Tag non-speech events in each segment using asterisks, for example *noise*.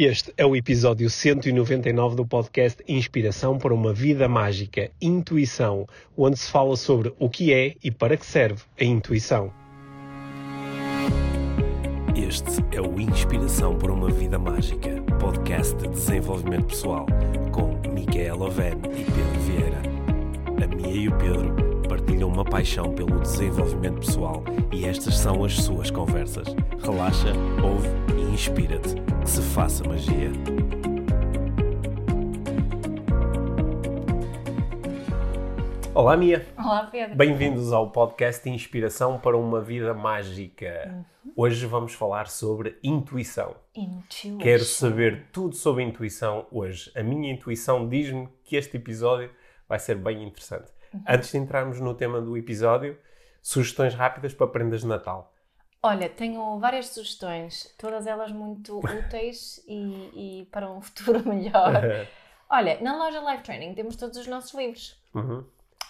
Este é o episódio 199 do podcast Inspiração para uma Vida Mágica Intuição, onde se fala sobre o que é e para que serve a intuição. Este é o Inspiração para uma Vida Mágica, podcast de desenvolvimento pessoal, com Micaela Oven e Pedro Vieira. A Mia e o Pedro partilham uma paixão pelo desenvolvimento pessoal e estas são as suas conversas. Relaxa, ouve e inspira-te. Se faça magia. Olá, Mia. Olá, Pedro. Bem-vindos ao podcast Inspiração para uma Vida Mágica. Uhum. Hoje vamos falar sobre intuição. Intuition. Quero saber tudo sobre intuição hoje. A minha intuição diz-me que este episódio vai ser bem interessante. Uhum. Antes de entrarmos no tema do episódio, sugestões rápidas para prendas de Natal. Olha, tenho várias sugestões, todas elas muito *laughs* úteis e, e para um futuro *laughs* melhor. *laughs* Olha, na loja Life Training temos todos os nossos livros. Uhum.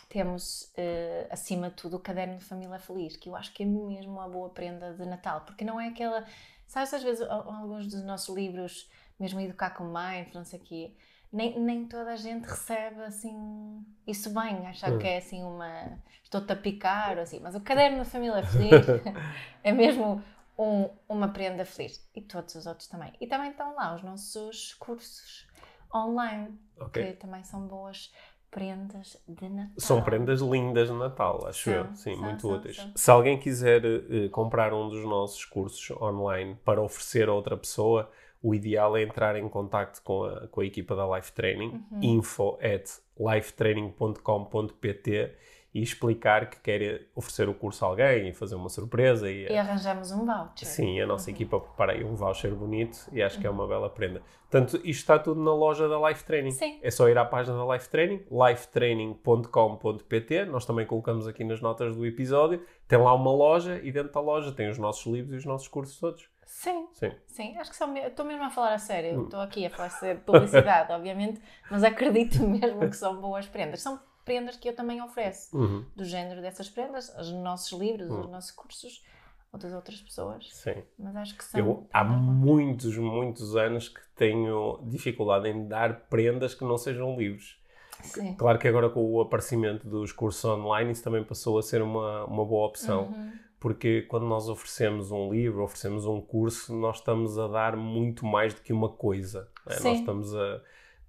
Temos, eh, acima de tudo, o Caderno de Família Feliz, que eu acho que é mesmo uma boa prenda de Natal, porque não é aquela. Sabes, às vezes, al- alguns dos nossos livros, mesmo Educar com Mindfulness, não sei o quê, nem, nem toda a gente recebe assim isso bem, acha Hum. que é assim uma. Estou-te a picar ou assim, mas o Caderno da Família Feliz *laughs* é mesmo um- uma prenda feliz. E todos os outros também. E também estão lá os nossos cursos online, Ok. que também são boas prendas de Natal. São prendas lindas de Natal, acho São, eu. Sim, são, muito são, úteis. são. Se alguém quiser eh, comprar um dos nossos cursos online para oferecer a outra pessoa, o ideal é entrar em contacto com a, com a equipa da Life Training, Uhum. info at lifetraining.com.pt e explicar que quer oferecer o curso a alguém e fazer uma surpresa. E, E arranjamos um voucher. Sim, a nossa Uhum. equipa prepara aí um voucher bonito e acho que é uma bela prenda. Portanto, isto está tudo na loja da Life Training. Sim. É só ir à página da Life Training, lifetraining.com.pt. Nós também colocamos aqui nas notas do episódio. Tem lá uma loja e dentro da loja tem os nossos livros e os nossos cursos todos. Sim, Sim. sim. Acho que são. Estou mesmo a falar a sério. Hum. Estou aqui a fazer publicidade, *laughs* obviamente, mas acredito mesmo que são boas prendas. São prendas que eu também ofereço. Uhum. Do género dessas prendas, os nossos livros, Hum. os nossos cursos, ou das outras pessoas. Sim. Mas acho que são. Eu, há muitos, muitos anos que tenho dificuldade em dar prendas que não sejam livros. Sim. Claro que agora com o aparecimento dos cursos online isso também passou a ser uma, uma boa opção. Uhum. Porque quando nós oferecemos um livro, oferecemos um curso, nós estamos a dar muito mais do que uma coisa. é? Sim. Nós estamos a,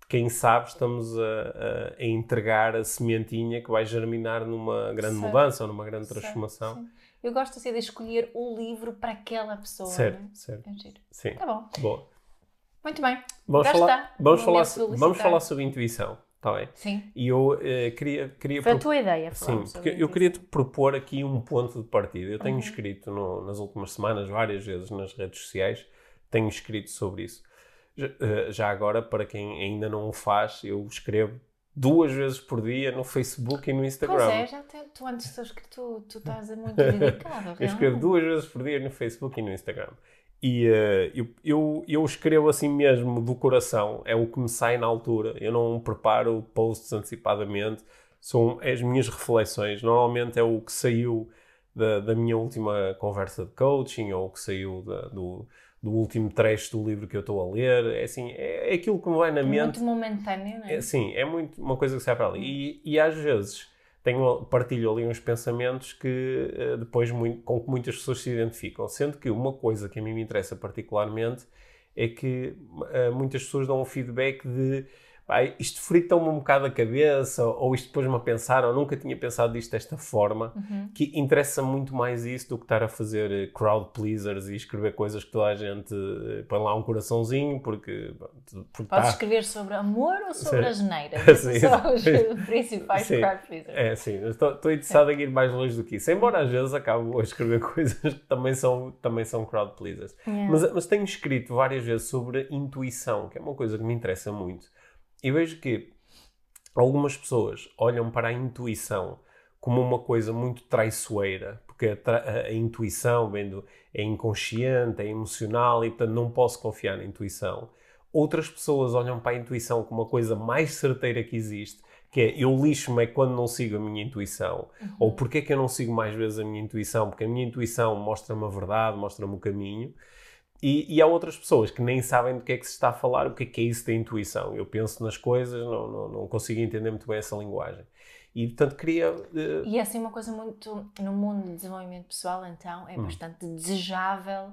quem sabe, estamos a, a- entregar a sementinha que vai germinar numa grande Certo. mudança ou numa grande Certo, transformação. sim. Eu gosto assim de escolher o livro para aquela pessoa. Certo, não é? certo. É giro. Sim. Tá bom. Boa. Muito bem. Vamos Já falar, está. vamos, falar, vamos falar sobre intuição, está bem? Sim. E eu eh, queria, queria Foi a tua ideia. Sim, porque eu queria te propor aqui um ponto de partida. Eu tenho Uhum. escrito no- nas últimas semanas, várias vezes nas redes sociais, tenho escrito sobre isso. Já, eh, já agora, para quem ainda não o faz, eu escrevo duas vezes por dia no Facebook e no Instagram. Pois é, já te, tu antes de escrito, tu, tu estás muito dedicado. *laughs* Eu escrevo duas vezes por dia no Facebook e no Instagram. E eh, eu, eu, eu escrevo assim mesmo do coração, é o que me sai na altura. Eu não preparo posts antecipadamente, são as minhas reflexões. Normalmente é o que saiu da, da minha última conversa de coaching ou o que saiu da- do, do último trecho do livro que eu estou a ler. É assim, é, é aquilo que me vai na mente. Muito momentâneo, não é? É, sim, é muito uma coisa que sai para ali. E, e às vezes tenho, partilho ali uns pensamentos que eh, depois muito- com que muitas pessoas se identificam. Sendo que uma coisa que a mim me interessa particularmente é que eh, muitas pessoas dão um feedback de "Pá, isto frita-me um bocado a cabeça, ou isto pôs-me a pensar, ou nunca tinha pensado disto desta forma. Uhum. Que interessa muito mais isso do que estar a fazer eh, crowd pleasers e escrever coisas que toda a gente eh, põe lá um coraçãozinho porque, porque Podes tá- escrever sobre amor ou sobre as neiras? *laughs* Sim. São os *laughs* principais Sim. crowd pleasers. É, sim, estou interessado em ir mais longe do que isso. Embora às vezes acabo a escrever *laughs* coisas que também são, também são crowd pleasers. Yeah. Mas, mas tenho escrito várias vezes sobre intuição, que é uma coisa que me interessa muito. E vejo que algumas pessoas olham para a intuição como uma coisa muito traiçoeira, porque a, a- a intuição vem do, é inconsciente, é emocional e, portanto, não posso confiar na intuição. Outras pessoas olham para a intuição como a coisa mais certeira que existe, que é eu lixo-me é quando não sigo a minha intuição. Ou porque é que eu não sigo mais vezes a minha intuição? Porque a minha intuição mostra-me a verdade, mostra-me o caminho. E, e, há outras pessoas que nem sabem do que é que se está a falar, o que é que é isso da intuição. Eu penso nas coisas, não, não, não consigo entender muito bem essa linguagem. E, portanto, queria... Uh... E é uma coisa muito... No mundo de desenvolvimento pessoal, então, é hum. bastante desejável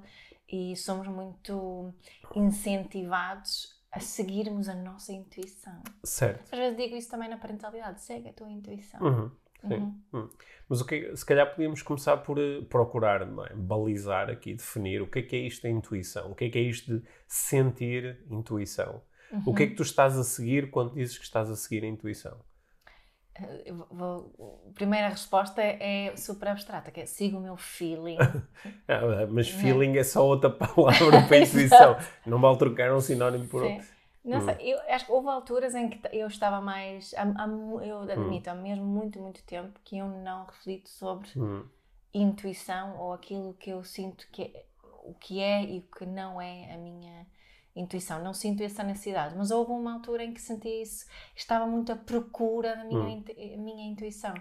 e somos muito incentivados a seguirmos a nossa intuição. Certo. Às vezes digo isso também na parentalidade, segue a tua intuição. Uhum. Uhum. Uhum. Mas o que, se calhar podíamos começar por uh, procurar, é? balizar aqui, definir o que é que é isto da intuição, o que é que é isto de sentir intuição. O que é que tu estás a seguir quando dizes que estás a seguir a intuição? Vou, a primeira resposta é super abstrata, que é sigo o meu feeling. *laughs* ah, mas é? feeling é. é só outra *laughs* palavra para intuição. Não vale trocar um sinónimo por outro. Não sei, hum. eu acho que houve alturas em que eu estava mais. Há, há, eu admito, hum. há mesmo muito, muito tempo que eu não reflito sobre hum. intuição ou aquilo que eu sinto que é, o que é e o que não é a minha intuição. Não sinto essa necessidade, mas houve uma altura em que senti isso, estava muito à procura da minha, hum. minha intuição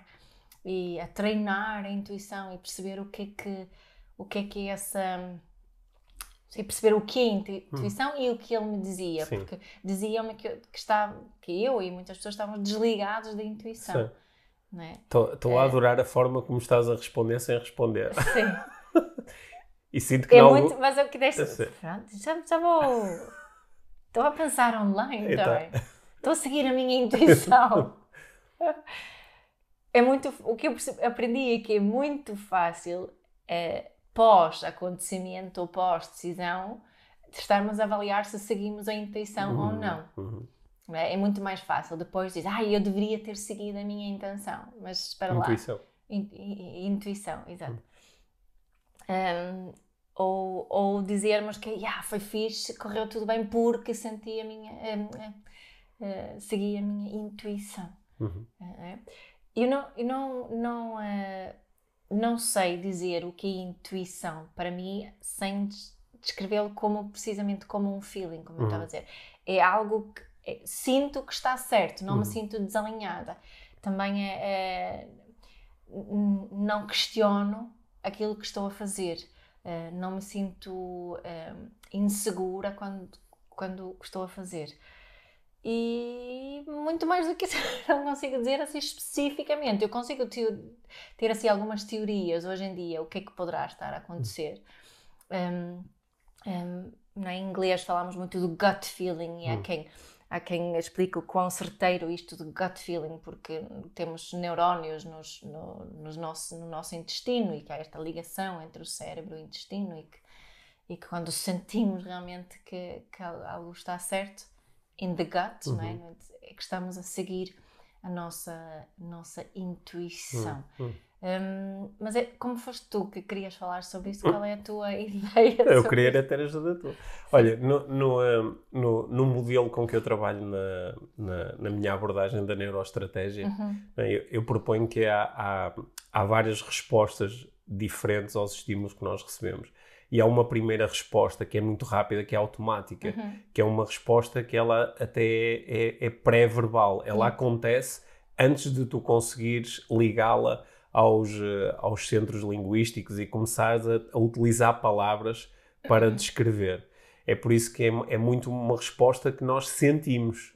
e a treinar a intuição e perceber o que é que, o que, é, que é essa. E perceber o que é intuição hum. e o que ele me dizia, Sim. porque dizia-me que, que, estava, que eu e muitas pessoas estavam desligados da intuição. Estou é? a adorar a forma como estás a responder sem responder. Sim. *laughs* E sinto que é não... muito, mas eu que deixo. Já, já vou. Estou a pensar online então. também. Estou a seguir a minha intuição. *laughs* é muito. O que eu aprendi é que é muito fácil, é, pós-acontecimento ou pós-decisão, estarmos a avaliar se seguimos a intuição uhum, ou não. Uhum. É, é muito mais fácil depois dizer, ah, eu deveria ter seguido a minha intenção, mas espera intuição. lá. In, in, intuição, exato. Uhum. Um, ou, ou dizermos que yeah, foi fixe, correu tudo bem porque senti a minha. Uh, uh, segui a minha intuição. Uhum. Uh, eu não, eu não, não, não sei dizer o que é intuição para mim sem descrevê-lo como precisamente como um feeling, como uhum. eu estava a dizer. É algo que é, sinto que está certo, não uhum. me sinto desalinhada. Também é, é, não questiono aquilo que estou a fazer. Uh, não me sinto uh, insegura quando, quando estou a fazer. E muito mais do que isso, *laughs* não consigo dizer assim especificamente. Eu consigo ter, ter assim algumas teorias hoje em dia, o que é que poderá estar a acontecer. Um, um, em inglês falamos muito do gut feeling e há hum. quem há quem explique o quão certeiro isto de gut feeling, porque temos neurónios nos, no, nos nosso, no nosso intestino e que há esta ligação entre o cérebro e o intestino e que, e que quando sentimos realmente que, que algo está certo, in the gut, uhum. não é? É que estamos a seguir a nossa, nossa intuição. Uhum. Um, mas é, como foste tu que querias falar sobre isso, qual é a tua *laughs* ideia? Eu queria isso? ter ajuda tua. Olha, no, no, no, no, modelo com que eu trabalho na, na, na minha abordagem da neuroestratégia, uhum. Né, eu, eu, proponho que há, há, há várias respostas diferentes aos estímulos que nós recebemos. E há uma primeira resposta que é muito rápida, que é automática, uhum. que é uma resposta que ela até é, é, é pré-verbal. Ela uhum. acontece antes de tu conseguires ligá-la aos, eh, aos centros linguísticos e começares a, a utilizar palavras para uhum. descrever. É por isso que é, é, muito uma resposta que nós sentimos.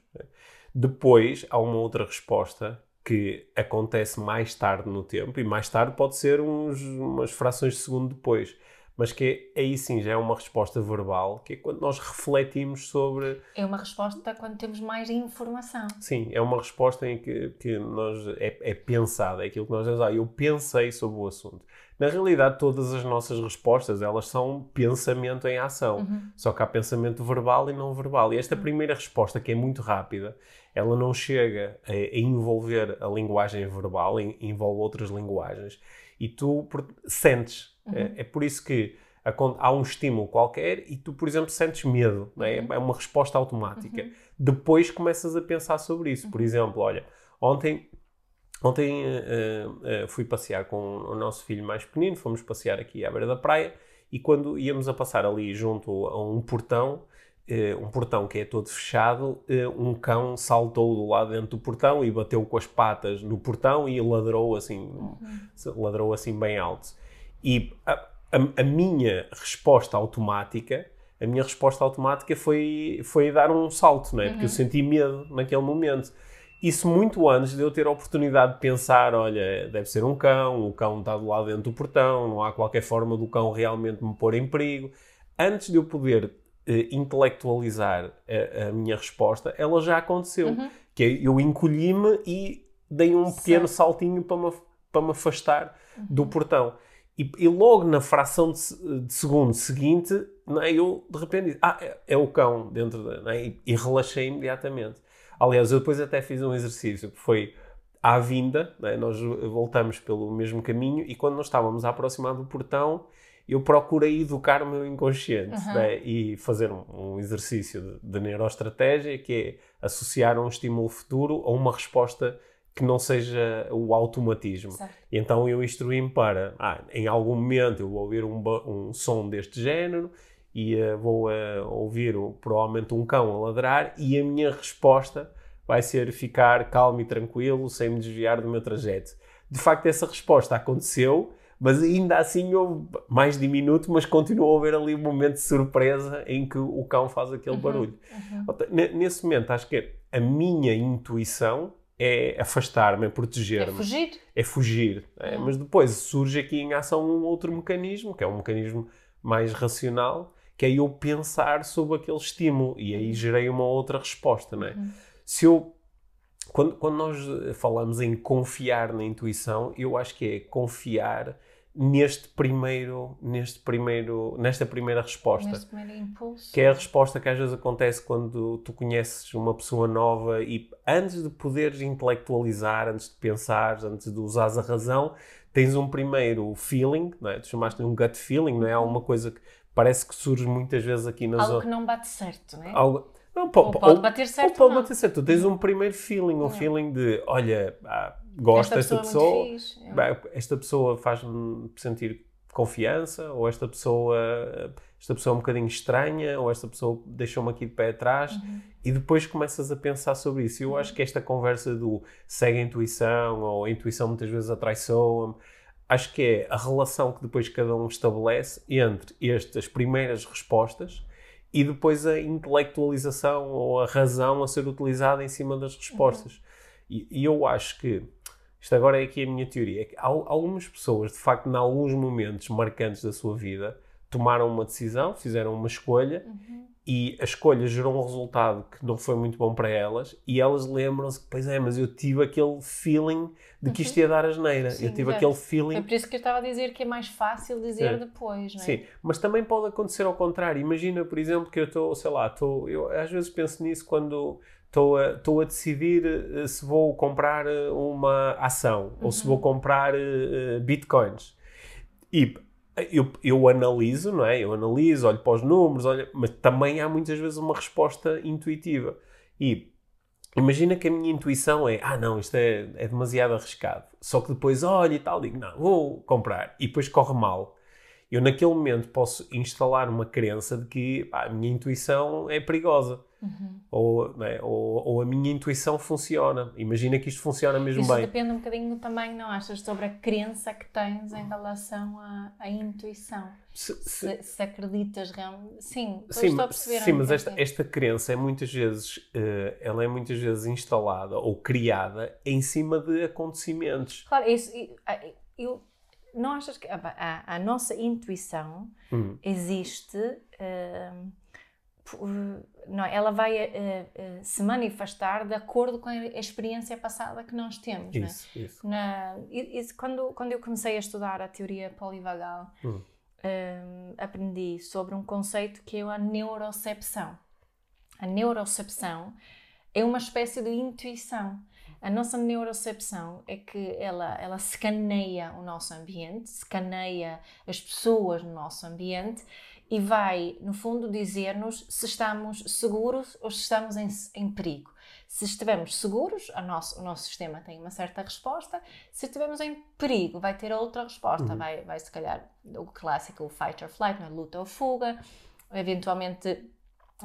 Depois há uma outra resposta que acontece mais tarde no tempo, e mais tarde pode ser uns, umas frações de segundo depois, mas que é, aí sim já é uma resposta verbal, que é quando nós refletimos sobre. É uma resposta quando temos mais informação. Sim, é uma resposta em que, que nós é, é pensada, é aquilo que nós dizemos, ah, eu pensei sobre o assunto. Na realidade, todas as nossas respostas, elas são pensamento em ação. Uhum. Só que há pensamento verbal e não verbal. E esta uhum. primeira resposta, que é muito rápida, ela não chega a, a envolver a linguagem verbal, envolve outras linguagens. E tu sentes Uhum. É, é, por isso que há um estímulo qualquer e tu, por exemplo, sentes medo. É? Uhum. é uma resposta automática. Uhum. Depois começas a pensar sobre isso. Por uhum. exemplo, olha, ontem Ontem uh, uh, fui passear com o nosso filho mais pequenino, fomos passear aqui à beira da praia e quando íamos a passar ali junto a um portão, uh, um portão que é todo fechado, um cão saltou do lado dentro do portão e bateu com as patas no portão e ladrou assim, uhum. ladrou assim bem alto. E a, a, a minha resposta automática a minha resposta automática foi, foi dar um salto, não é? Porque eu senti medo naquele momento. Isso muito antes de eu ter a oportunidade de pensar, olha, deve ser um cão, o cão está do lado dentro do portão, não há qualquer forma do cão realmente me pôr em perigo. Antes de eu poder eh, intelectualizar a, a minha resposta, ela já aconteceu. Que é, eu encolhi-me e dei um pequeno saltinho para me, para me afastar do portão. E, e logo na fração de, de segundo seguinte, é, eu de repente disse, ah, é, é o cão dentro da... é? e, e relaxei imediatamente. Aliás, eu depois até fiz um exercício, que foi à vinda, é? nós voltamos pelo mesmo caminho e quando nós estávamos a aproximar do portão, eu procurei educar o meu inconsciente Uhum. e fazer um, um exercício de, de neuroestratégia que é associar um estímulo futuro a uma resposta que não seja o automatismo. Certo. Então eu instruí-me para, ah, em algum momento eu vou ouvir um, um som deste género e eh, vou eh, ouvir o- provavelmente um cão a ladrar e a minha resposta vai ser ficar calmo e tranquilo sem me desviar do meu trajeto. De facto, essa resposta aconteceu, mas ainda assim houve mais diminuto, mas continuou a haver ali um momento de surpresa em que o cão faz aquele barulho. Portanto, ne- Nesse momento, acho que a minha intuição é afastar-me, é É proteger-me fugir. é fugir. é? Uhum. Mas depois surge aqui em ação um outro mecanismo, que é um mecanismo mais racional, que é eu pensar sobre aquele estímulo e aí gerei uma outra resposta, não é? Se eu quando, quando nós falamos em confiar na intuição, eu acho que é confiar neste primeiro, neste primeiro, nesta primeira resposta. Neste primeiro impulso. Que é a resposta que às vezes acontece quando tu conheces uma pessoa nova e antes de poderes intelectualizar, antes de pensares, antes de usares a razão, tens um primeiro feeling, não é? tu chamaste um gut feeling, não é? Alguma coisa que parece que surge muitas vezes aqui na Algo zona. que não bate certo, não é? Algo... Não, po- Ou po- pode ou- bater ou certo pode ou não. bater certo. Tu tens um primeiro feeling, um feeling de, olha, ah, gosto desta é pessoa. É. Bem, esta pessoa faz-me sentir confiança, ou esta pessoa, esta pessoa é um bocadinho estranha, ou esta pessoa deixou-me aqui de pé atrás, Uhum. e depois começas a pensar sobre isso. Eu acho que esta conversa do segue a intuição, ou a intuição muitas vezes atraiçoa-me, acho que é a relação que depois cada um estabelece entre estas primeiras respostas e depois a intelectualização ou a razão a ser utilizada em cima das respostas. E, e eu acho que, isto agora é aqui a minha teoria, é que al- algumas pessoas, de facto, em alguns momentos marcantes da sua vida, tomaram uma decisão, fizeram uma escolha e a escolha gerou um resultado que não foi muito bom para elas e elas lembram-se que, pois é, mas eu tive aquele feeling de que isto ia dar asneira. Sim, eu tive exato. aquele feeling É por isso que eu estava a dizer que é mais fácil dizer É. depois, não é? Sim, mas também pode acontecer ao contrário. Imagina, por exemplo, que eu estou, sei lá, estou, eu às vezes penso nisso quando estou a, estou a decidir eh, se vou comprar eh, uma ação ou se vou comprar eh, eh, bitcoins. E eu, eu analiso, não é? Eu analiso, olho para os números, olho, mas também há muitas vezes uma resposta intuitiva. E imagina que a minha intuição é: ah, não, isto é, é demasiado arriscado. Só que depois olho e tal, digo: não, vou comprar. E depois corre mal. Eu, naquele momento, posso instalar uma crença de que pá, a minha intuição é perigosa. Uhum. Ou, é? ou, ou a minha intuição funciona. Imagina que isto funciona mesmo Isso bem. depende um bocadinho também, não achas, sobre a crença que tens em relação à, à intuição. Se- se- Se, acreditas realmente. Sim, Sim, estou a perceber. sim mas esta, esta crença é muitas vezes eh, ela é muitas vezes instalada ou criada em cima de acontecimentos. Claro, isso, e- a- eu, não achas que a, a- a nossa intuição Hum. existe, por- não, é? ela vai eh, eh, se manifestar de acordo com a experiência passada que nós temos. é? Isso, isso. Na, e quando, quando eu comecei a estudar a teoria polivagal, Hum. hum, aprendi sobre um conceito que é a neurocepção. A neurocepção é uma espécie de intuição. A nossa neurocepção é que ela, ela escaneia o nosso ambiente, escaneia as pessoas no nosso ambiente e vai, no fundo, dizer-nos se estamos seguros ou se estamos em, em perigo. Se estivermos seguros, nosso, o nosso sistema tem uma certa resposta. Se estivermos em perigo, vai ter outra resposta. Vai, vai, se calhar, o clássico, o fight or flight, não é? luta ou fuga. Eventualmente,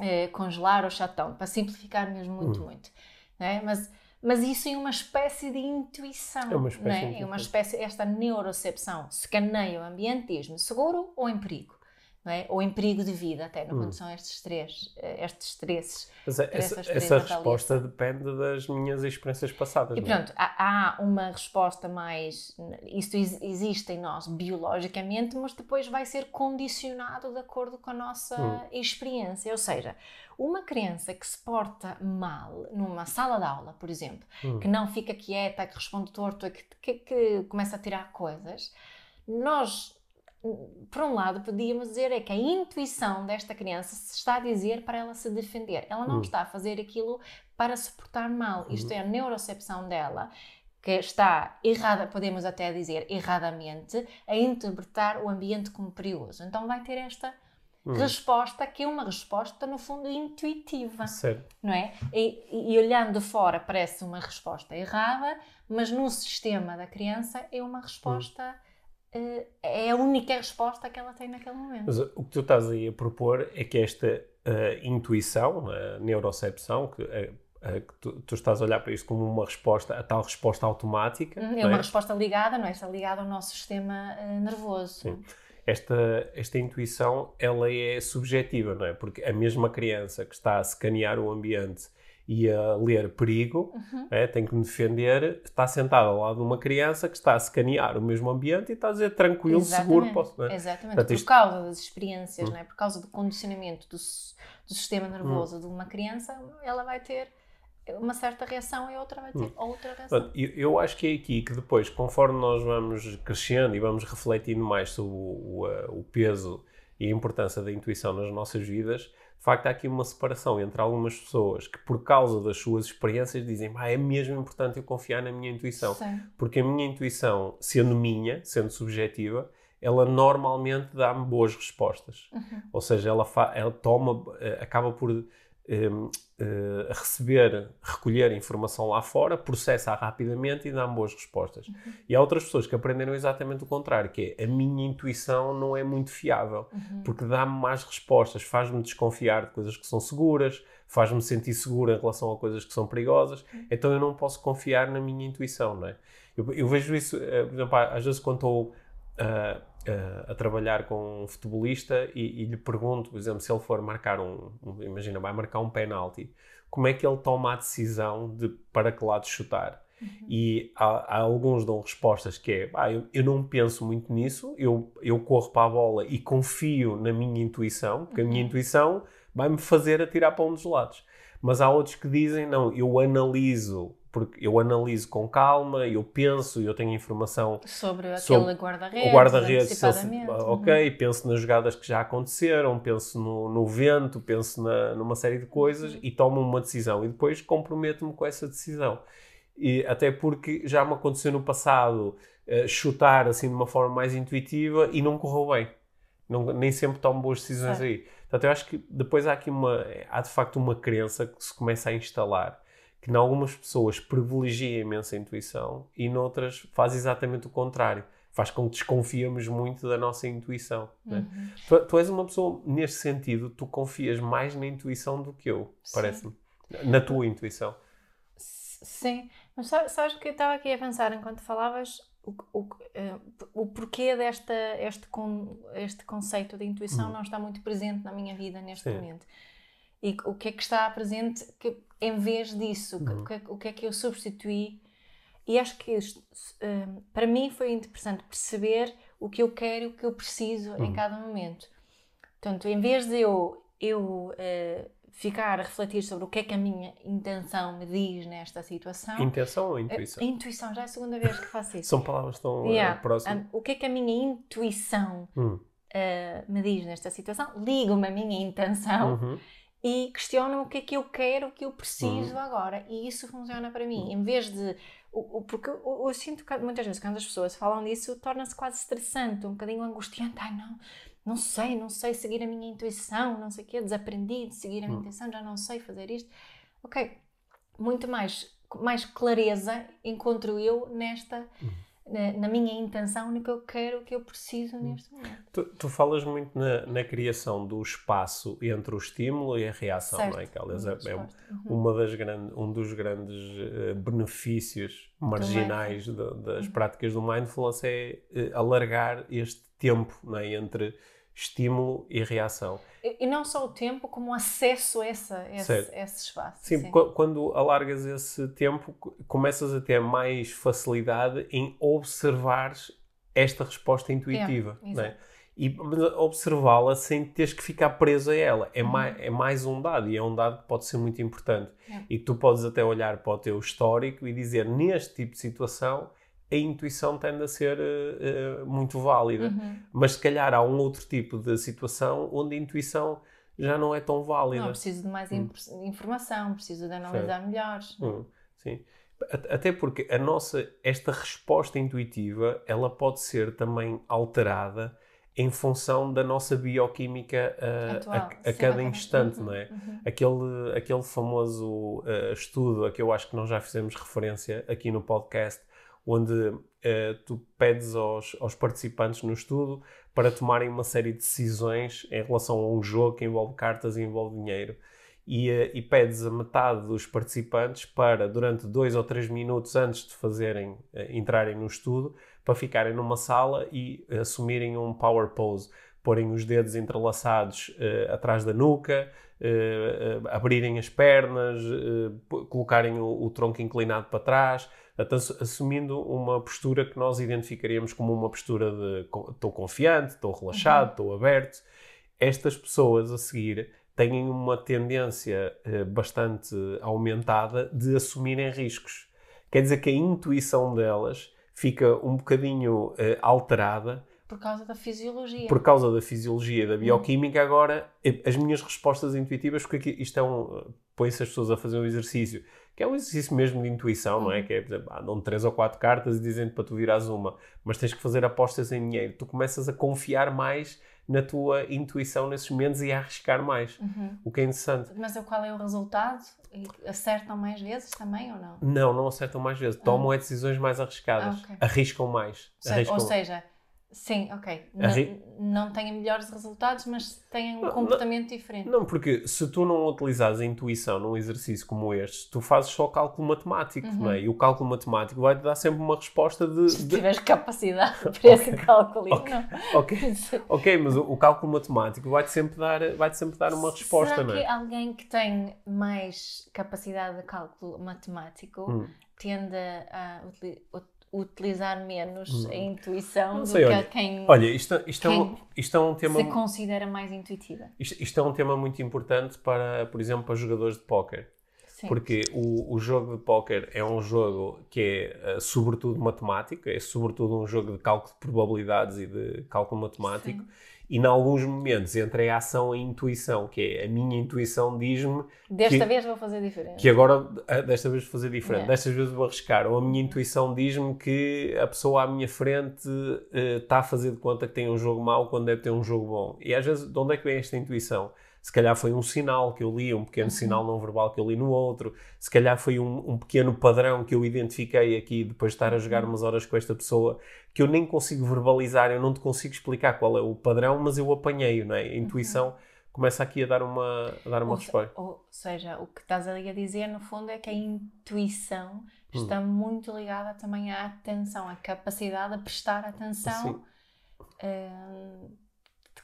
eh, congelar ou shutdown, para simplificar mesmo muito, muito. não é? Mas, mas isso é uma espécie de intuição. É uma espécie de É uma espécie, esta neurocepção escaneia o ambiente, diz-me seguro ou em perigo. É? Ou em perigo de vida, até, no fundo, são estes três, eh, estes stresses. Mas é- três essa, três essa resposta depende das minhas experiências passadas. E é? pronto, há, há uma resposta mais. Isso ex- existe em nós biologicamente, mas depois vai ser condicionado de acordo com a nossa Hum. experiência. Ou seja, uma criança que se porta mal numa sala de aula, por exemplo, Hum. que não fica quieta, que responde torto, que, que, que começa a tirar coisas, nós. Por um lado, podíamos dizer é que a intuição desta criança se está a dizer para ela se defender. Ela não Hum. está a fazer aquilo para se portar mal. Isto é a neurocepção dela que está errada, podemos até dizer erradamente, a interpretar o ambiente como perigoso. Então vai ter esta Hum. resposta que é uma resposta no fundo intuitiva, Certo. não é? E, e- olhando de fora parece uma resposta errada, mas no sistema da criança é uma resposta eh, é a única resposta que ela tem naquele momento. Mas uh, o que tu estás aí a propor é que esta uh, intuição, a neurocepção, que, uh, uh, que tu, tu estás a olhar para isto como uma resposta, a tal resposta automática, É não uma é? resposta ligada, não é? Está ligada ao nosso sistema eh, nervoso. Sim. esta, esta intuição ela é subjetiva, não é? Porque a mesma criança que está a escanear o ambiente e a ler perigo, Uhum. é, tem que me defender, está sentada ao lado de uma criança que está a escanear o mesmo ambiente e está a dizer tranquilo, seguro, Exatamente, posso, não é? Exatamente, Portanto, por isto- causa das experiências, Hum. não é? por causa do condicionamento do, do sistema nervoso de uma criança, ela vai ter uma certa reação e outra vai ter outra reação. Hum. Eu, eu acho que é aqui que depois, conforme nós vamos crescendo e vamos refletindo mais sobre o, o, eh, o peso e a importância da intuição nas nossas vidas, de facto há aqui uma separação entre algumas pessoas que, por causa das suas experiências, dizem ah, é mesmo importante eu confiar na minha intuição. Sim. Porque a minha intuição, sendo minha, sendo subjetiva, ela normalmente dá-me boas respostas. Uhum. Ou seja, ela, ela toma, eh, acaba por em, eh, receber, recolher informação lá fora, processa rapidamente e dá-me boas respostas. E há outras pessoas que aprenderam exatamente o contrário, que é a minha intuição não é muito fiável, porque dá-me mais respostas, faz-me desconfiar de coisas que são seguras, faz-me sentir seguro em relação a coisas que são perigosas, então eu não posso confiar na minha intuição, não é? Eu, eu vejo isso, eh, por exemplo, às vezes quando estou ah, ah, a trabalhar com um futebolista e, e lhe pergunto, por exemplo, se ele for marcar um, um- imagina, vai marcar um penalti, como é que ele toma a decisão de para que lado chutar? E há, há alguns dão respostas que é, "Ah, eu, eu não penso muito nisso, eu, eu corro para a bola e confio na minha intuição, porque a minha intuição vai-me fazer atirar para um dos lados. Mas há outros que dizem, não, eu analiso, porque eu analiso com calma, eu penso, eu tenho informação Sobre aquele Sobre guarda-redes, o guarda-redes, antecipadamente. ah, Uhum. ok, penso nas jogadas que já aconteceram, penso no, no vento, penso na- numa série de coisas Uhum. e tomo uma decisão e depois comprometo-me com essa decisão. E até porque já me aconteceu no passado eh, chutar assim de uma forma mais intuitiva e não correu bem. Não- nem sempre tomo boas decisões Certo. aí. Portanto, eu acho que depois há aqui uma, há de facto uma crença que se começa a instalar que em algumas pessoas privilegia imenso a intuição e noutras faz exatamente o contrário. Faz com que desconfiemos muito da nossa intuição. né? Uhum. Tu, tu és uma pessoa, neste sentido, tu confias mais na intuição do que eu, parece-me. Na tua intuição. Sim, mas sa- sabes o que eu estava aqui a pensar enquanto falavas? O, o, eh, o porquê desta, este, con, este conceito de intuição não está muito presente na minha vida neste. Sim. momento. E o que é que está presente que, em vez disso? que- Uhum. O, que, é- o que é que eu substituí? E acho que isto, eh, para mim foi interessante perceber o que eu quero o que eu preciso em Uhum. cada momento. Portanto, em vez de eu, eu eh, ficar a refletir sobre o que é que a minha intenção me diz nesta situação, Intenção ou a, intuição? a intuição, já é a segunda vez que faço *laughs* isso. São palavras tão eh, Yeah. próximas. Um, o que é que a minha intuição Hum. eh, me diz nesta situação? Ligo-me a minha intenção Uhum. E questiono o que é que eu quero, o que eu preciso agora. E isso funciona para mim. Em vez de. o- o- porque eu, eu sinto que muitas vezes quando as pessoas falam disso torna-se quase estressante, um bocadinho angustiante. Ai não, não sei, não sei seguir a minha intuição, não sei o quê, desaprendi de seguir a minha intuição, já não sei fazer isto. Ok, muito mais, mais clareza encontro eu nesta. Na, na minha intenção, no que eu quero, o que eu preciso neste momento. Tu, tu falas muito na, na criação do espaço entre o estímulo e a reação, não é? Certo. Que, aliás, é, é forte. Uhum. uma das grandes, um dos grandes eh, benefícios marginais da- das Uhum. práticas do mindfulness é eh, alargar este tempo não é? entre estímulo e reação. E, e não só o tempo, como o acesso a, esse, a esse espaço. Sim, qu- quando alargas esse tempo, co- começas a ter mais facilidade em observares esta resposta intuitiva. É, não é? E mas observá-la sem teres que ficar preso a ela. É, Uhum. mais, é mais um dado, e é um dado que pode ser muito importante. É. E que tu podes até olhar para o teu histórico e dizer, neste tipo de situação, a intuição tende a ser eh, eh, muito válida. Uhum. Mas se calhar há um outro tipo de situação onde a intuição já não é tão válida. Não, preciso de mais Hum. informação, preciso de analisar melhor. Hum, sim. A- Até porque a nossa, esta resposta intuitiva, ela pode ser também alterada em função da nossa bioquímica Atual. a, a Sim, cada instante, Uhum, não é? uhum. Aquele, aquele famoso ah, estudo a que eu acho que nós já fizemos referência aqui no podcast, onde ah, tu pedes aos, aos participantes no estudo para tomarem uma série de decisões em relação a um jogo que envolve cartas e envolve dinheiro. E, eh, e pedes a metade dos participantes para, durante dois ou três minutos antes de fazerem, eh, entrarem no estudo, para ficarem numa sala e assumirem um power pose, porem os dedos entrelaçados atrás da nuca, abrirem as pernas, colocarem o, o tronco inclinado para trás, assumindo uma postura que nós identificaríamos como uma postura de estou confiante, estou relaxado, estou aberto. Estas pessoas a seguir têm uma tendência eh, bastante aumentada de assumirem riscos. Quer dizer que a intuição delas fica um bocadinho eh, alterada Por causa da fisiologia. por causa da fisiologia e da bioquímica. Agora, eh, as minhas respostas intuitivas, porque isto é um. põe-se as pessoas a fazer um exercício, que é um exercício mesmo de intuição, não é? Que é, por exemplo, ah, dão três ou quatro cartas e dizem para tu virares uma, mas tens que fazer apostas em dinheiro. Tu começas a confiar mais na tua intuição nesses momentos e a arriscar mais. Uhum. O que é interessante. Mas qual é o resultado? Acertam mais vezes também ou não? Não, não acertam mais vezes. Tomam é decisões mais arriscadas. Ah, ok. Arriscam mais. Arriscam ou seja, sim, ok. Arri- Não, não têm melhores resultados, mas têm um Não, comportamento diferente. Não, porque se tu não utilizares a intuição num exercício como este, tu fazes só cálculo matemático, não é? E o cálculo matemático vai-te dar sempre uma resposta de... Se de- tiveres capacidade *laughs* para esse cálculo, Ok. não. Ok, *laughs* ok, mas o, o cálculo matemático vai-te sempre dar, vai-te sempre dar uma resposta, Será não que é? alguém que tem mais capacidade de cálculo matemático Hum. tende a utili- ut- utilizar menos a intuição Não do sei, que olha, a quem Olha, isto, isto, é um, Quem isto é um tema... se considera mais intuitiva? Isto, isto é um tema muito importante para, por exemplo, para jogadores de póquer. Porque o, o jogo de póquer é um jogo que é eh, sobretudo matemático, é sobretudo um jogo de cálculo de probabilidades e de cálculo matemático. Sim. E, em alguns momentos, entre a ação e a intuição, que é a minha intuição diz-me Desta que- vez vou fazer diferente. que agora, ah, desta vez, vou fazer diferente, Yeah. destas vezes vou arriscar. Ou a minha intuição diz-me que a pessoa à minha frente eh, está a fazer de conta que tem um jogo mau quando deve ter um jogo bom. E às vezes, de onde é que vem esta intuição? Se calhar foi um sinal que eu li, um pequeno sinal não verbal que eu li no outro, se calhar foi um, um pequeno padrão que eu identifiquei aqui depois de estar a jogar umas horas com esta pessoa que eu nem consigo verbalizar, eu não te consigo explicar qual é o padrão, mas eu apanhei, não é? A intuição começa aqui a dar uma, a dar uma Ou, se- resposta. ou seja, o que estás ali a dizer, no fundo, é que a intuição Hum. está muito ligada também à atenção, à capacidade de prestar atenção, hum, de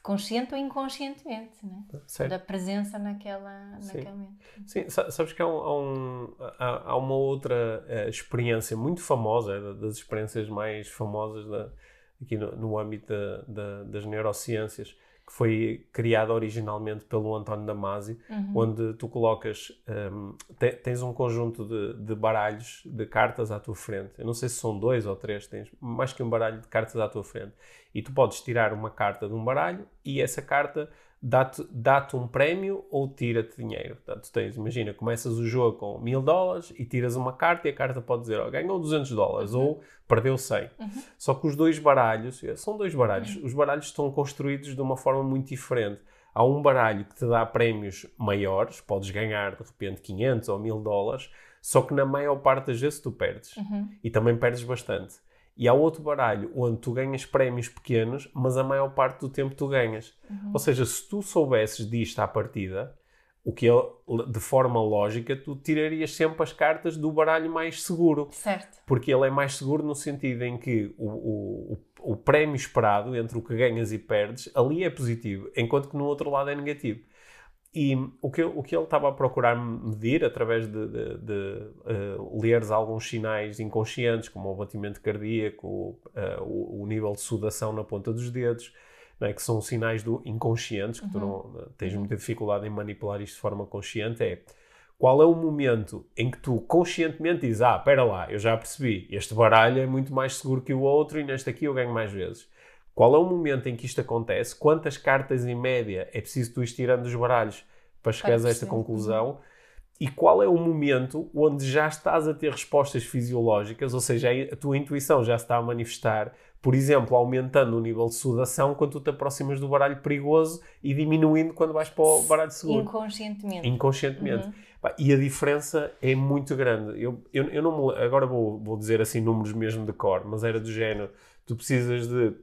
consciente ou inconscientemente, né? Certo. da presença naquela, Sim. naquele momento. Sim, sa- sabes que há, um- há um- há- uma outra eh, experiência muito famosa, da- das experiências mais famosas da- aqui no, no âmbito da- da- das neurociências, que foi criada originalmente pelo António Damasio, Uhum. onde tu colocas, ehm, te- tens um conjunto de, de baralhos de cartas à tua frente. Eu não sei se são dois ou três, tens mais que um baralho de cartas à tua frente. E tu podes tirar uma carta de um baralho e essa carta dá-te dá um prémio ou tira-te dinheiro. Portanto, tens, imagina, começas o jogo com mil dólares e tiras uma carta e a carta pode dizer, ó, ganhou 200 dólares ou perdeu 100. Só que os dois baralhos, eh, são dois baralhos, os baralhos estão construídos de uma forma muito diferente. Há um baralho que te dá prémios maiores, podes ganhar de repente 500 ou 1000 dólares, só que na maior parte das vezes tu perdes. Uhum. E também perdes bastante. E há outro baralho onde tu ganhas prémios pequenos, mas a maior parte do tempo tu ganhas. Ou seja, se tu soubesses disto à partida, o que é, de forma lógica, tu tirarias sempre as cartas do baralho mais seguro Certo. porque ele é mais seguro no sentido em que o, o, o prémio esperado entre o que ganhas e perdes, ali é positivo, enquanto que no outro lado é negativo. E o que, o que ele estava a procurar medir através de, de, de uh, leres alguns sinais inconscientes, como o batimento cardíaco, uh, o, o, nível de sudação na ponta dos dedos, é? que são sinais do inconscientes, que uhum. tu não tens muita dificuldade em manipular isto de forma consciente, é qual é o momento em que tu conscientemente dizes: Ah, espera lá, eu já percebi, este baralho é muito mais seguro que o outro e neste aqui eu ganho mais vezes. Qual é o momento em que isto acontece? Quantas cartas em média é preciso tu ir tirando os baralhos para chegares a esta conclusão? E qual é o momento onde já estás a ter respostas fisiológicas, ou seja, a tua intuição já está a manifestar, por exemplo, aumentando o nível de sudação quando tu te aproximas do baralho perigoso e diminuindo quando vais para o baralho seguro? Inconscientemente. Inconscientemente. Uhum. E a diferença é muito grande. Eu, eu, eu não me, agora vou, vou dizer assim números mesmo de cor, mas era do género: tu precisas de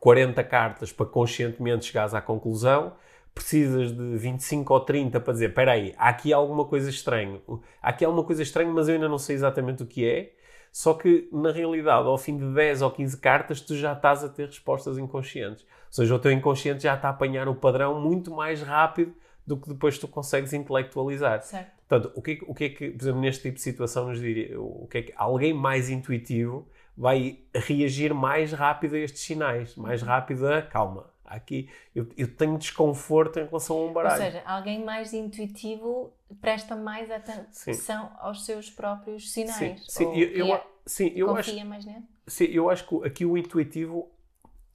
40 cartas para conscientemente chegares à conclusão, precisas de 25 ou 30 para dizer: espera aí, há aqui alguma coisa estranha. Há aqui alguma coisa estranha, mas eu ainda não sei exatamente o que é. Só que, na realidade, ao fim de 10 ou 15 cartas, tu já estás a ter respostas inconscientes. Ou seja, o teu inconsciente já está a apanhar o padrão muito mais rápido do que depois tu consegues intelectualizar. Certo. Portanto, o que, é, o que é que, por exemplo, neste tipo de situação nos diria, o que é que alguém mais intuitivo vai reagir mais rápido a estes sinais, mais rápido a calma. Aqui eu, eu tenho desconforto em relação a um baralho. Ou seja, alguém mais intuitivo presta mais atenção aos seus próprios sinais. Sim, sim eu, eu, sim, eu confia acho. Sim, eu acho que aqui o intuitivo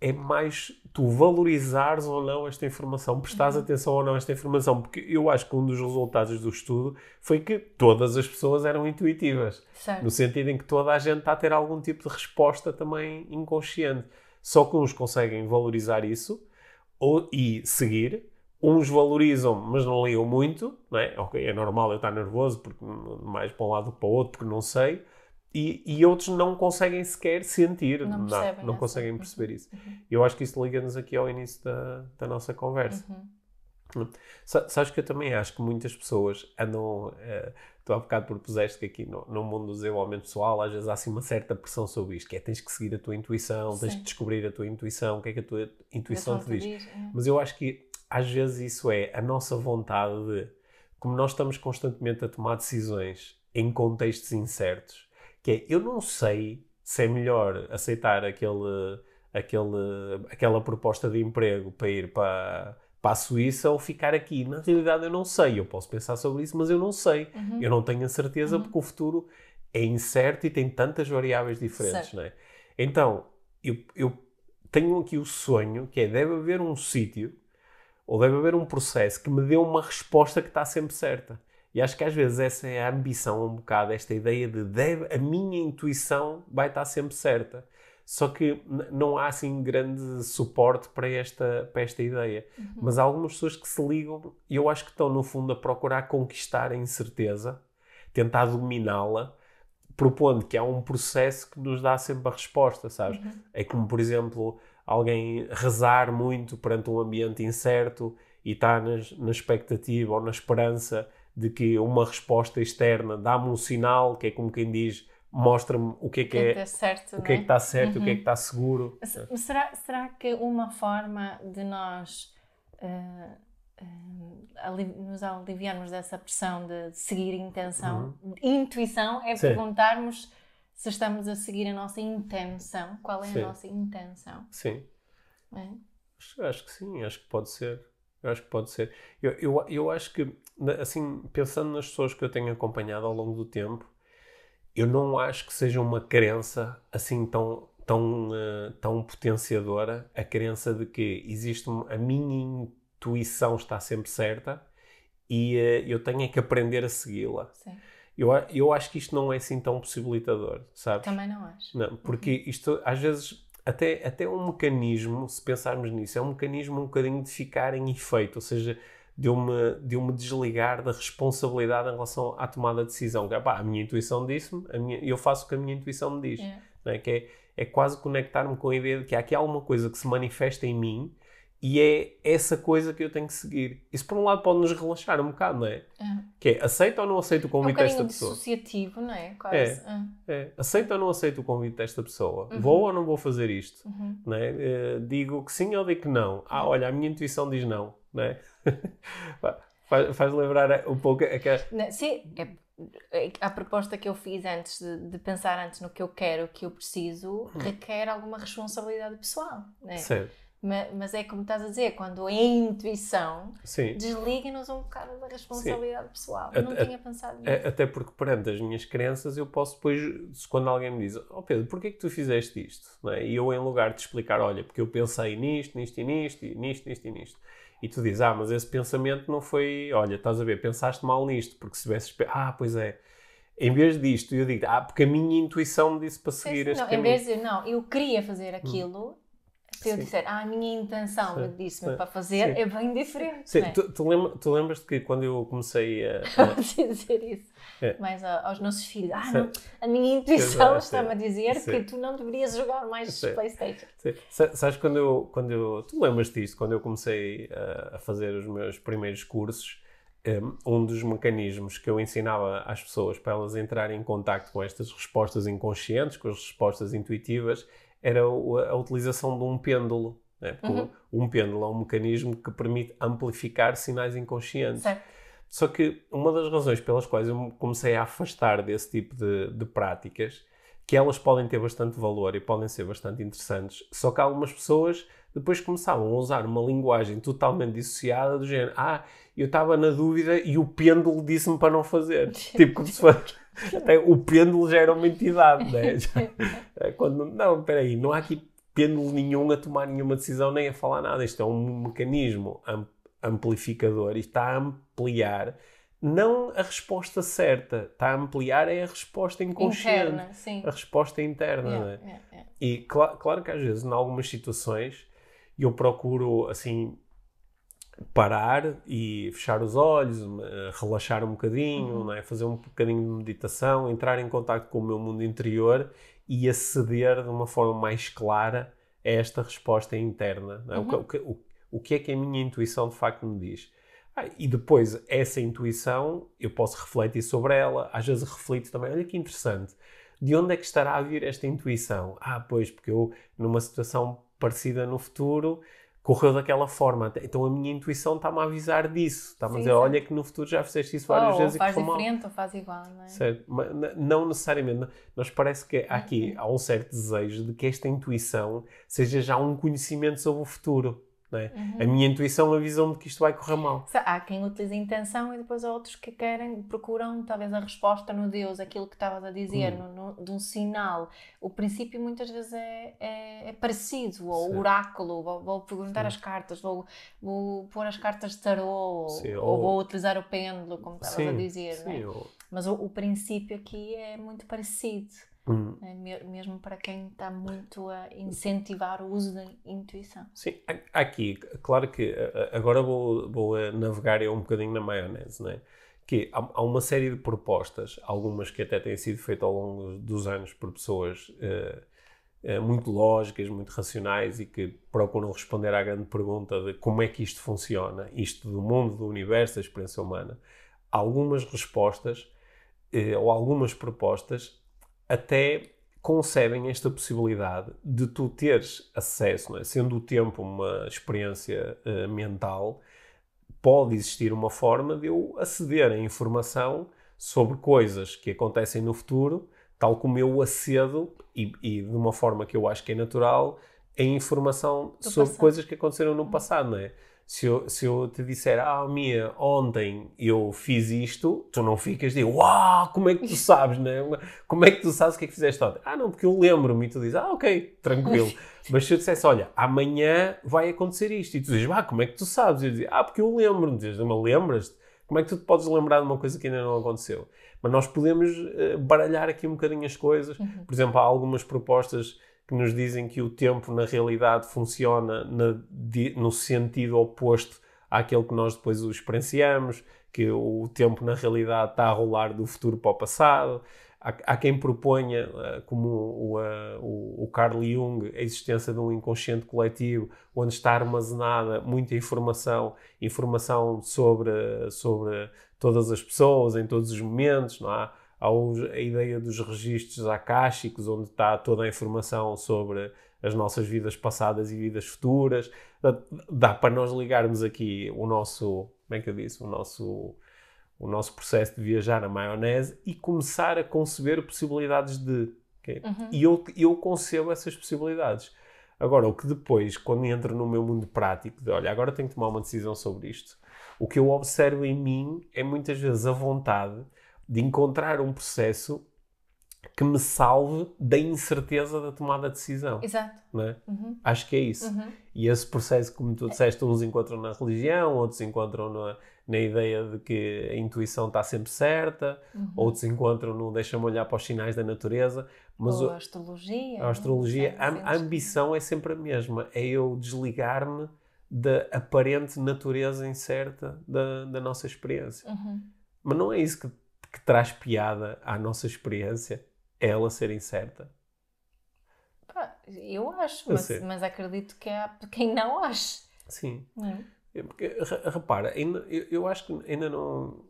é mais tu valorizares ou não esta informação, prestares uhum. atenção ou não a esta informação, porque eu acho que um dos resultados do estudo foi que todas as pessoas eram intuitivas, certo. no sentido em que toda a gente está a ter algum tipo de resposta também inconsciente. Só que uns conseguem valorizar isso ou, e seguir, uns valorizam, mas não ligam muito, não é? Ok, é normal eu estar nervoso, porque mais para um lado que para o outro, porque não sei e, e, outros não conseguem sequer sentir, não, não, não conseguem perceber isso. Uhum. Eu acho que isso liga-nos aqui ao início da, da nossa conversa. Uhum. Sabes que eu também acho que muitas pessoas andam. Uh, tu há bocado propuseste que aqui no, no, mundo do desenvolvimento pessoal às vezes há assim uma certa pressão sobre isto, que é tens que seguir a tua intuição, Sim. tens que descobrir a tua intuição, o que é que a tua intuição te diz. diz é. Mas eu acho que às vezes isso é a nossa vontade de, como nós estamos constantemente a tomar decisões em contextos incertos, que é, eu não sei se é melhor aceitar aquele, aquele, aquela proposta de emprego para ir para, para a Suíça ou ficar aqui. Na realidade, eu não sei. Eu posso pensar sobre isso, mas eu não sei. Uhum. Eu não tenho a certeza uhum. porque o futuro é incerto e tem tantas variáveis diferentes, não é? Então, eu, eu tenho aqui o sonho que é, deve haver um sítio ou deve haver um processo que me dê uma resposta que está sempre certa. E acho que às vezes essa é a ambição um bocado, esta ideia de deve, a minha intuição vai estar sempre certa. Só que não há assim grande suporte para esta, para esta ideia. Uhum. Mas há algumas pessoas que se ligam e eu acho que estão, no fundo, a procurar conquistar a incerteza, tentar dominá-la, propondo que há um processo que nos dá sempre a resposta, sabes? Uhum. É como, por exemplo, alguém rezar muito perante um ambiente incerto e está na, na expectativa ou na esperança de que uma resposta externa dá-me um sinal, que é como quem diz, mostra-me o que é que, é, é certo, o que é que está certo, uhum. o que é que está seguro. Será, será que uma forma de nós uh, uh, nos aliviarmos dessa pressão de seguir intenção, uhum. intuição, é Sim. perguntarmos se estamos a seguir a nossa intenção. Qual é sim. a nossa intenção? Sim. É? Acho, acho que sim, acho que pode ser. Acho que pode ser. Eu, eu, eu acho que, assim, pensando nas pessoas que eu tenho acompanhado ao longo do tempo, eu não acho que seja uma crença assim tão, tão, uh, tão potenciadora a crença de que existe a minha intuição está sempre certa e uh, eu tenho é que aprender a segui-la. Eu, eu acho que isto não é assim tão possibilitador, sabes? Também não acho. Não, porque uhum. isto às vezes até, até um mecanismo, se pensarmos nisso, é um mecanismo um bocadinho de ficar em efeito, ou seja, de eu me, de eu me desligar da responsabilidade em relação à tomada de decisão. Que, é, pá, a minha intuição disse-me, eu faço o que a minha intuição me diz. É. É? Que é, é quase conectar-me com a ideia de que há aqui alguma coisa que se manifesta em mim E é essa coisa que eu tenho que seguir. Isso, por um lado, pode nos relaxar um bocado, não é? É. Que é, aceita ou não aceita o É um convite desta pessoa? dissociativo, não é? Quase. É. Ah. É, aceita ou não aceita o convite desta pessoa? Uhum. Vou ou não vou fazer isto? Uhum. Não é? Eh, digo que sim ou digo que não? Ah, olha, a minha intuição diz não. não é? *laughs* faz, faz lembrar um pouco aquela... Sim, é, é- a proposta que eu fiz antes de, de pensar antes no que eu quero, o que eu preciso, requer alguma responsabilidade pessoal. Né? Certo. Ma- Mas é como estás a dizer, quando a intuição Sim. desliga-nos um bocado da responsabilidade pessoal. A- Eu não a- tinha pensado nisso. É, Até porque perante as minhas crenças eu posso depois, quando alguém me diz oh Pedro, porquê que tu fizeste isto? É? E eu em lugar de explicar, olha, porque eu pensei nisto, nisto e nisto, e nisto, nisto e nisto. E tu dizes, ah, mas esse pensamento não foi, olha, estás a ver, pensaste mal nisto, porque se tivesses, ah, pois é. Em vez disto, eu digo, ah, porque a minha intuição me disse para seguir este não, em caminho. vez de dizer, não, eu queria fazer aquilo, se eu disser, ah, a minha intenção Sim. disse-me Sim. para fazer, Sim. é bem diferente. Sim, é? tu, tu, lembra, tu lembras-te que quando eu comecei a, *laughs* preciso dizer isso. É. Mas a- aos nossos filhos, ah, não, a minha intuição está-me a dizer que tu não deverias jogar mais. Playstation. Sim. Sa- Sabes quando eu, quando eu. Tu lembras disto? Quando eu comecei a, a fazer os meus primeiros cursos, um, um dos mecanismos que eu ensinava às pessoas para elas entrarem em contacto com estas respostas inconscientes, com as respostas intuitivas, era a utilização de um pêndulo. Né? Uhum. Um pêndulo é um mecanismo que permite amplificar sinais inconscientes. Certo. Só que uma das razões pelas quais eu me comecei a afastar desse tipo de, de práticas, que elas podem ter bastante valor e podem ser bastante interessantes, só que algumas pessoas depois começavam a usar uma linguagem totalmente dissociada do género, ah, eu estava na dúvida e o pêndulo disse-me para não fazer. *laughs* tipo, como se fosse... Até o pêndulo já era uma entidade, né? Já- é quando, não, espera aí, não há aqui pêndulo nenhum a tomar nenhuma decisão nem a falar nada. Isto é um mecanismo am- amplificador e está a ampliar não a resposta certa, está a ampliar é a resposta inconsciente, Interna, sim. a resposta interna. Yeah, não é? yeah, yeah. E cla- claro que às vezes, em algumas situações, eu procuro assim parar e fechar os olhos, eh, relaxar um bocadinho, Uhum. não é? fazer um bocadinho de meditação, entrar em contato com o meu mundo interior e aceder de uma forma mais clara a esta resposta interna. é? O que- Uhum. O, que, o, o que é que a minha intuição de facto me diz? Ah, e depois, essa intuição, eu posso refletir sobre ela. Às vezes reflito também, olha que interessante. De onde é que estará a vir esta intuição? Ah, pois, porque eu, numa situação parecida no futuro, correu daquela forma. Então a minha intuição está-me a avisar disso. Está-me a dizer, sim. olha que no futuro já fizeste isso várias Ou vezes e faz mal. diferente ou faz igual, não é? Certo, mas não necessariamente. Nós parece que há Uhum. aqui há um certo desejo de que esta intuição seja já um conhecimento sobre o futuro. É? Uhum. A minha intuição avisou-me que isto vai correr mal. Há quem utiliza a intenção e depois há outros que querem, procuram talvez a resposta no Deus, aquilo que estavas a dizer, Hum. no, no- de um sinal. O princípio muitas vezes é, é, é parecido, ou Sim. oráculo, vou, vou perguntar Sim. as cartas, vou, vou pôr as cartas de tarô, Sim, ou, ou- vou utilizar o pêndulo, como estavas a dizer. é? sim, eu- Mas o, o princípio aqui é muito parecido, Hum. é me- mesmo para quem está muito a incentivar o uso da intuição. Sim, aqui, claro que a- a- agora vou, vou eh, navegar eu um bocadinho na maionese, não é? Que há, uma série de propostas, algumas que até têm sido feitas ao longo dos anos por pessoas eh, eh, muito lógicas, muito racionais e que procuram responder à grande pergunta de como é que isto funciona, isto do mundo, do universo, da experiência humana. Algumas respostas eh, ou algumas propostas até concebem esta possibilidade de tu teres acesso, é? sendo o tempo uma experiência eh, mental, pode existir uma forma de eu aceder a informação sobre coisas que acontecem no futuro, tal como eu acedo, e, e de uma forma que eu acho que é natural, a informação Do sobre passado. coisas que aconteceram no passado, não é? Se eu, se eu te disser, ah, Mia, ontem eu fiz isto, tu não ficas de, uau, como é que tu sabes, né? Como é que tu sabes o que é que fizeste ontem? Ah, não, porque eu lembro-me e tu dizes, ah, ok, tranquilo. *laughs* Mas se eu dissesse, olha, amanhã vai acontecer isto, e tu dizes, ah, como é que tu sabes? E eu dizia, ah, porque eu lembro-me. Dizes, mas lembras-te? Como é que tu te podes lembrar de uma coisa que ainda não aconteceu? Mas nós podemos eh, baralhar aqui um bocadinho as coisas. Uhum. Por exemplo, há algumas propostas que nos dizem que o tempo, na realidade, funciona na- di- no sentido oposto àquele que nós depois o experienciamos, que o tempo, na realidade, está a rolar do futuro para o passado. há, quem proponha, uh, como o, uh, o, o Carl Jung, a existência de um inconsciente coletivo onde está armazenada muita informação, informação sobre, sobre todas as pessoas, em todos os momentos, não há? Há a ideia dos registros akáshicos, onde está toda a informação sobre as nossas vidas passadas e vidas futuras. Dá para nós ligarmos aqui o nosso, como é que eu disse, o nosso o nosso processo de viajar a maionese e começar a conceber possibilidades de. Okay? Uhum. E eu, eu concebo essas possibilidades. Agora, o que depois, quando entro no meu mundo prático, de olha, agora tenho que tomar uma decisão sobre isto, o que eu observo em mim é muitas vezes a vontade de encontrar um processo que me salve da incerteza da tomada de decisão. Exato. É? Uhum. Acho que é isso. Uhum. E esse processo, como tu disseste, uns encontram na religião, outros encontram na, na ideia de que a intuição está sempre certa, uhum. outros encontram no deixa-me olhar para os sinais da natureza. Mas Ou a astrologia. A astrologia, a, a ambição é sempre a mesma, é eu desligar-me da aparente natureza incerta da, da nossa experiência. Uhum. Mas não é isso que, que traz piada à nossa experiência, é ela ser incerta. eu acho, mas, mas, acredito que há *laughs* quem não ache. Sim. Uhum. Porque, repara, ainda, eu, eu, acho que ainda não.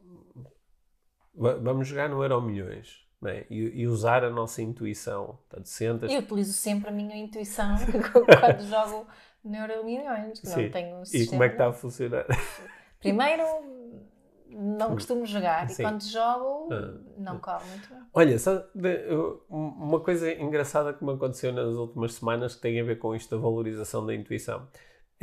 Vamos jogar no Euro Milhões é? e, e, usar a nossa intuição. Portanto, sentas... Eu utilizo sempre a minha intuição *laughs* *laughs* quando jogo no Euro Milhões. Não tenho um e como é que está a funcionar? Primeiro, não costumo jogar Sim. e quando jogo, ah, não corre muito bem. Olha, sabe, uma coisa engraçada que me aconteceu nas últimas semanas que tem a ver com isto da valorização da intuição.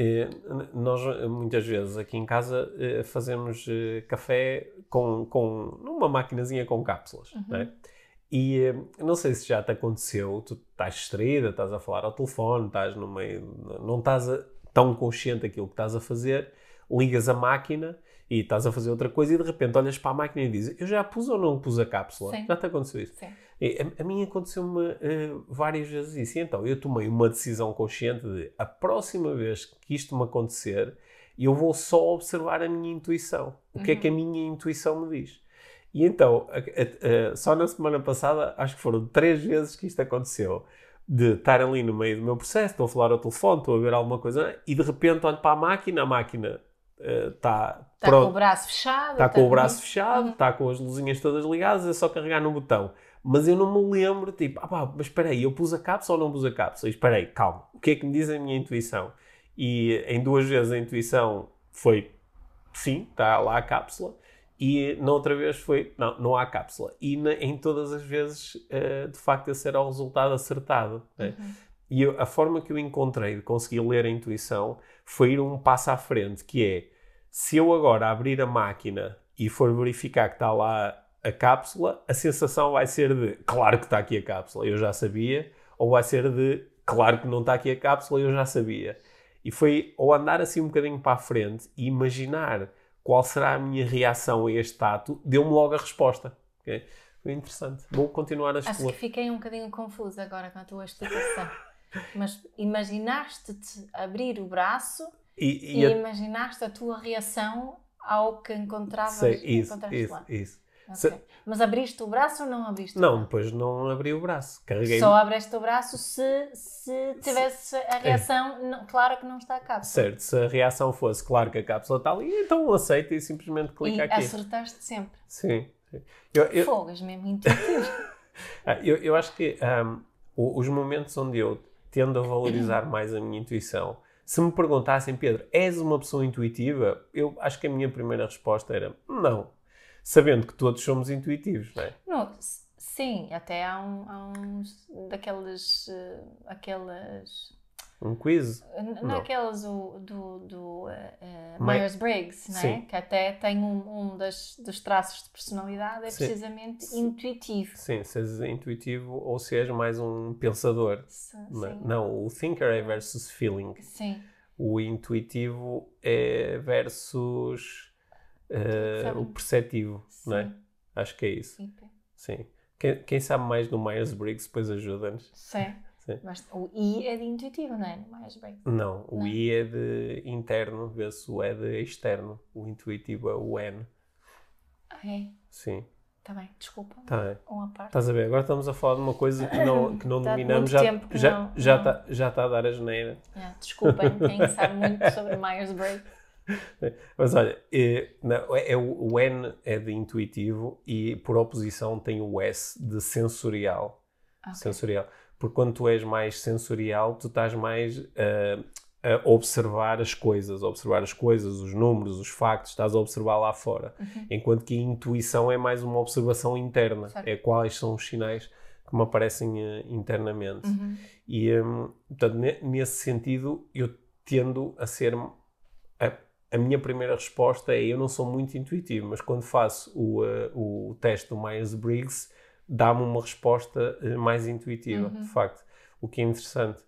Eh, nós muitas vezes aqui em casa eh, fazemos eh, café com, com numa maquinazinha com cápsulas, uhum. né? E não sei se já te aconteceu, tu estás distraída, estás a falar ao telefone, estás no meio, não estás a, tão consciente daquilo que estás a fazer, ligas a máquina e estás a fazer outra coisa e de repente olhas para a máquina e dizes eu já pus ou não pus a cápsula? Sim. Já te aconteceu isso? Sim. A, a mim aconteceu-me uh, várias vezes isso. E então eu tomei uma decisão consciente de a próxima vez que isto me acontecer, eu vou só observar a minha intuição. O uhum. que é que a uhum. minha intuição me diz? E então, só na semana passada, acho que foram três vezes que isto aconteceu. De estar ali no meio do meu processo, estou a falar ao telefone, estou a ver alguma coisa, e de repente olho para a máquina, a máquina está uh, tá com o braço fechado. Está com o braço fechado, está uhum. com as luzinhas todas ligadas, é só carregar no botão mas eu não me lembro, tipo, ah pá, mas espera aí, eu pus a cápsula ou não pus a cápsula? E espera aí, calma, o que é que me diz a minha intuição? E em duas vezes a intuição foi, sim, está lá a cápsula, e na outra vez foi, não, não há cápsula. E na, em todas as vezes, uh, de facto, esse era o resultado acertado. Né? Uhum. E a forma que eu encontrei de conseguir ler a intuição foi ir um passo à frente, que é, se eu agora abrir a máquina e for verificar que está lá a cápsula, a sensação vai ser de claro que está aqui a cápsula, eu já sabia, ou vai ser de claro que não está aqui a cápsula, eu já sabia. E foi ou andar assim um bocadinho para a frente e imaginar qual será a minha reação a este ato, deu-me logo a resposta. Okay? Foi interessante. Vou continuar a explorar. Acho que fiquei um bocadinho confusa agora com a tua explicação. Mas imaginaste-te abrir o braço e, e, e a... imaginaste a tua reação ao que encontravas, Sei, isso, isso, lá. Isso. Okay. Se... Mas abriste o braço ou não abriste Não, depois não abri o braço. Carreguei. Só abriste o braço se, se tivesse a reação, não, claro que não está a cápsula. Certo, se a reação fosse claro que a cápsula está ali, então aceita e simplesmente clica e aqui. acertaste sempre. Sim. sim. Eu, eu... Fogas mesmo intuitivo. *laughs* Ah, eu, eu acho que um, os momentos onde eu tendo a valorizar *clears throat* mais a minha intuição, se me perguntassem, Pedro, és uma pessoa intuitiva? Eu acho que a minha primeira resposta era não sabendo que todos somos intuitivos, não é? Não, sim, até há, um, há uns daquelas. Uh, aquelas. Um quiz? Naquelas do, do, do uh, Myers-Briggs, não é? Que até tem um, um das, dos traços de personalidade, é Sim. precisamente Sim. intuitivo. Sim, se és intuitivo ou se és mais um pensador. Sim. Não, o thinker é versus feeling. Sim. O intuitivo é versus uh, o perceptivo, não é? Acho que é isso. Sim. Sim. Quem, quem, sabe mais do Myers-Briggs depois ajuda-nos. Sim. Mas o I é de intuitivo, não é? No Myers-Briggs. Não, o não. I é de interno, vê-se o E de externo. O intuitivo é o N. Ah, é? Sim. Está bem, desculpa. Tá bem. Um à parte. Estás a ver? Agora estamos a falar de uma coisa que não, que não Dá *coughs* dominamos. Já, que já, não- já, não. está, já está a dar a geneira. É, desculpem, quem sabe muito sobre Myers-Briggs. *laughs* Mas olha, é, não, é- é o, N é de intuitivo e por oposição tem o S de sensorial. Ok. Sensorial. Porque quando tu és mais sensorial, tu estás mais ah, a observar as coisas, observar as coisas, os números, os factos, estás a observar lá fora. Enquanto que a intuição é mais uma observação interna. Certo. É quais são os sinais que me aparecem eh, internamente. Uhum. E, hum, portanto, ne- nesse sentido, eu tendo a ser. A, a minha primeira resposta é: eu não sou muito intuitivo, mas quando faço o, eh, o teste do Myers-Briggs, dá-me uma resposta eh, mais intuitiva, de facto, o que é interessante.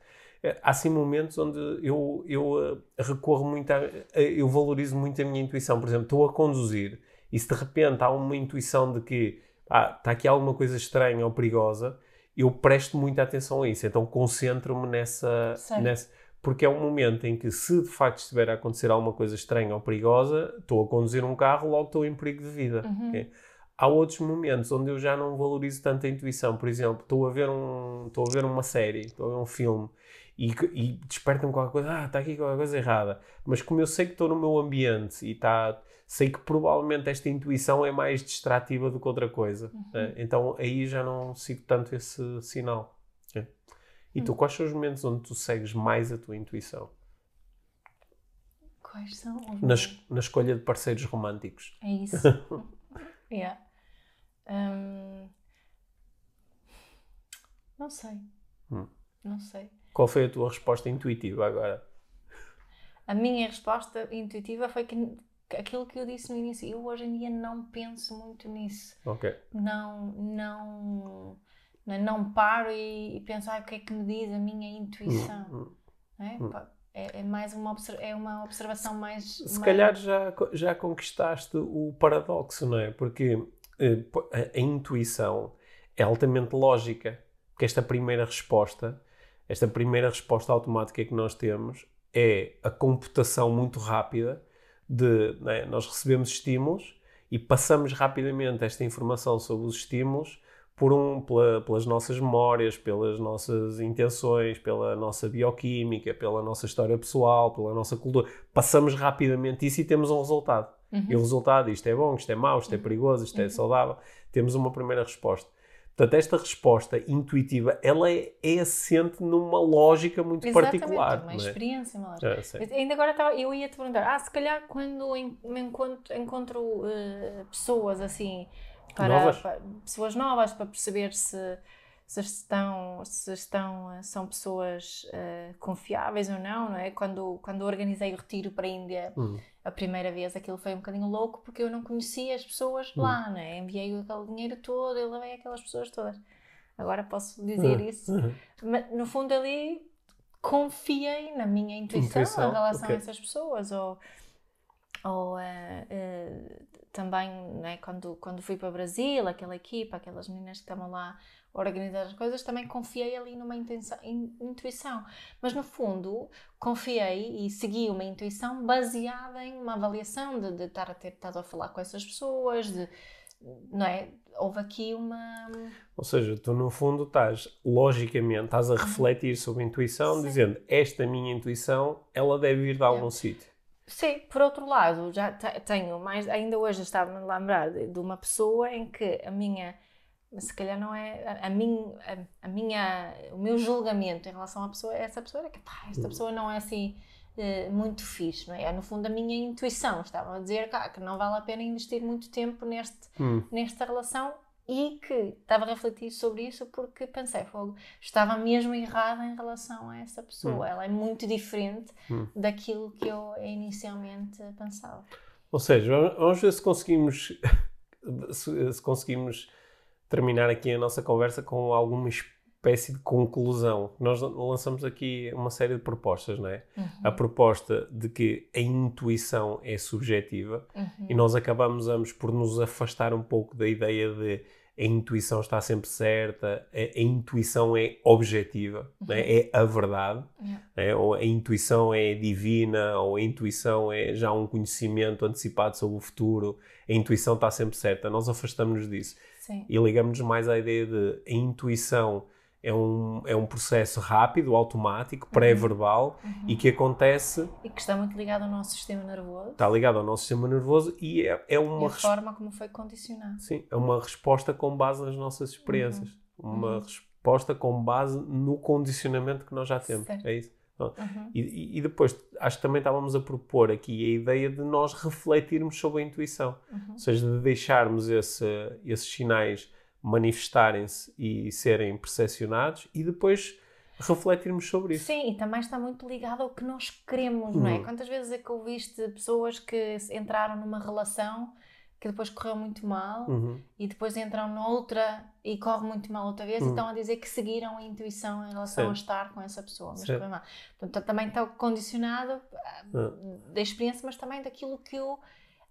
Eh, Há sim momentos onde eu, eu eh, recorro muito, a, eu valorizo muito a minha intuição. Por exemplo, estou a conduzir e se de repente há uma intuição de que ah, está aqui alguma coisa estranha ou perigosa, eu presto muita atenção a isso. Então concentro-me nessa, nessa. Porque é um momento em que, se de facto estiver a acontecer alguma coisa estranha ou perigosa, estou a conduzir um carro, logo estou em perigo de vida. ok? Há outros momentos onde eu já não valorizo tanto a intuição. Por exemplo, estou a ver, um, estou a ver uma série, estou a ver um filme e, e desperta-me qualquer coisa, ah, está aqui qualquer coisa errada. Mas como eu sei que estou no meu ambiente e está, sei que provavelmente esta intuição é mais distrativa do que outra coisa. né? Então aí já não sigo tanto esse sinal. né? E tu, quais são os momentos onde tu segues mais a tua intuição? Quais são Na, na escolha de parceiros românticos. É isso. *laughs* yeah. Hum, não sei. Hum. Não sei. Qual foi a tua resposta intuitiva agora? A minha resposta intuitiva foi que aquilo que eu disse no início, eu hoje em dia não penso muito nisso. Ok. Não, não, não, paro e, e penso, ah, o que é que me diz a minha intuição? Hum, não é? hum. É, é mais uma, é uma observação mais. Se mais- calhar já, já conquistaste o paradoxo, não é? Porque eh, a, a intuição é altamente lógica. Porque esta primeira resposta, esta primeira resposta automática que nós temos é a computação muito rápida de é? nós recebemos estímulos e passamos rapidamente esta informação sobre os estímulos por um, pela- pelas nossas memórias, pelas nossas intenções, pela nossa bioquímica, pela nossa história pessoal, pela nossa cultura. Passamos rapidamente isso e temos um resultado. Uhum. E o resultado, isto é bom, isto é mau, isto é perigoso, isto é saudável, temos uma primeira resposta. Portanto, esta resposta intuitiva, ela é, é assente numa lógica muito Exatamente, particular. uma é? experiência, uma lógica. É. Eu- Ainda agora estava- eu ia te perguntar, ah, se calhar quando me encontro, encontro eh, pessoas assim, para, Novas? para- pessoas novas para perceber se, se estão, se estão, eh, são pessoas eh, confiáveis ou não, não é? Quando, quando organizei o retiro para a Índia Hum. a primeira vez, aquilo foi um bocadinho louco porque eu não conhecia as pessoas Hum. lá, não é? Enviei aquele dinheiro todo, eu levei aquelas pessoas todas. Agora posso dizer Hum. isso. Mas, no fundo ali confiei na minha intuição, Intuição, em relação ok. a essas pessoas ou, ou eh, eh, também né, quando, quando fui para o Brasil aquela equipa, aquelas meninas que estavam lá a organizar as coisas, também confiei ali numa intenção, in- intuição mas no fundo confiei e segui uma intuição baseada em uma avaliação de, de estar a ter estado a falar com essas pessoas de, não é? houve aqui uma Ou seja, tu no fundo estás, logicamente, estás a refletir sobre a intuição, Sim. dizendo, esta minha intuição, ela deve vir de algum sítio. Sim, por outro lado, já te- tenho mais, ainda hoje estava-me a lembrar de, de uma pessoa em que a minha, se calhar não é, a, a, min- a, a minha, o meu julgamento em relação à pessoa, essa pessoa era que, pá, esta pessoa não é assim eh, muito fixe, não é? É no fundo a minha intuição, estava a dizer cá, que não vale a pena investir muito tempo neste, Hum. nesta relação e que estava a refletir sobre isso porque pensei, fogo, estava mesmo errada em relação a essa pessoa. Ela é muito diferente Hum. daquilo que eu inicialmente pensava. Ou seja, vamos- ver se conseguimos, *laughs* se, se conseguimos terminar aqui a nossa conversa com alguma espécie de conclusão. Nós lançamos aqui uma série de propostas, não é? A proposta de que a intuição é subjetiva Uhum. e nós acabamos ambos por nos afastar um pouco da ideia de a intuição está sempre certa, a, a intuição é objetiva, né? é a verdade, Yeah. né? ou a intuição é divina, ou a intuição é já um conhecimento antecipado sobre o futuro, a intuição está sempre certa. Nós afastamos-nos disso Sim. e ligamos-nos mais à ideia de a intuição é um, é um processo rápido, automático, pré-verbal e que acontece, E que está muito ligado ao nosso sistema nervoso está ligado ao nosso sistema nervoso e é, é e uma a res- forma como foi condicionado. Sim, é uma resposta com base nas nossas experiências. Uma resposta com base no condicionamento que nós já temos. Certo. É isso. Uhum. E, e- e depois, acho que também estávamos a propor aqui a ideia de nós refletirmos sobre a intuição. Uhum. Ou seja, de deixarmos esse- esses sinais manifestarem-se e serem percepcionados e depois refletirmos sobre isso. Sim, e também está muito ligado ao que nós queremos, não é? Uhum. Quantas vezes é que ouviste pessoas que entraram numa relação que depois correu muito mal Uhum. e depois entram noutra e corre muito mal outra vez e Uhum. estão a dizer que seguiram a intuição em relação a Certo. estar com essa pessoa, mas. Portanto, também está condicionado ah, Ah. da experiência, mas também daquilo que eu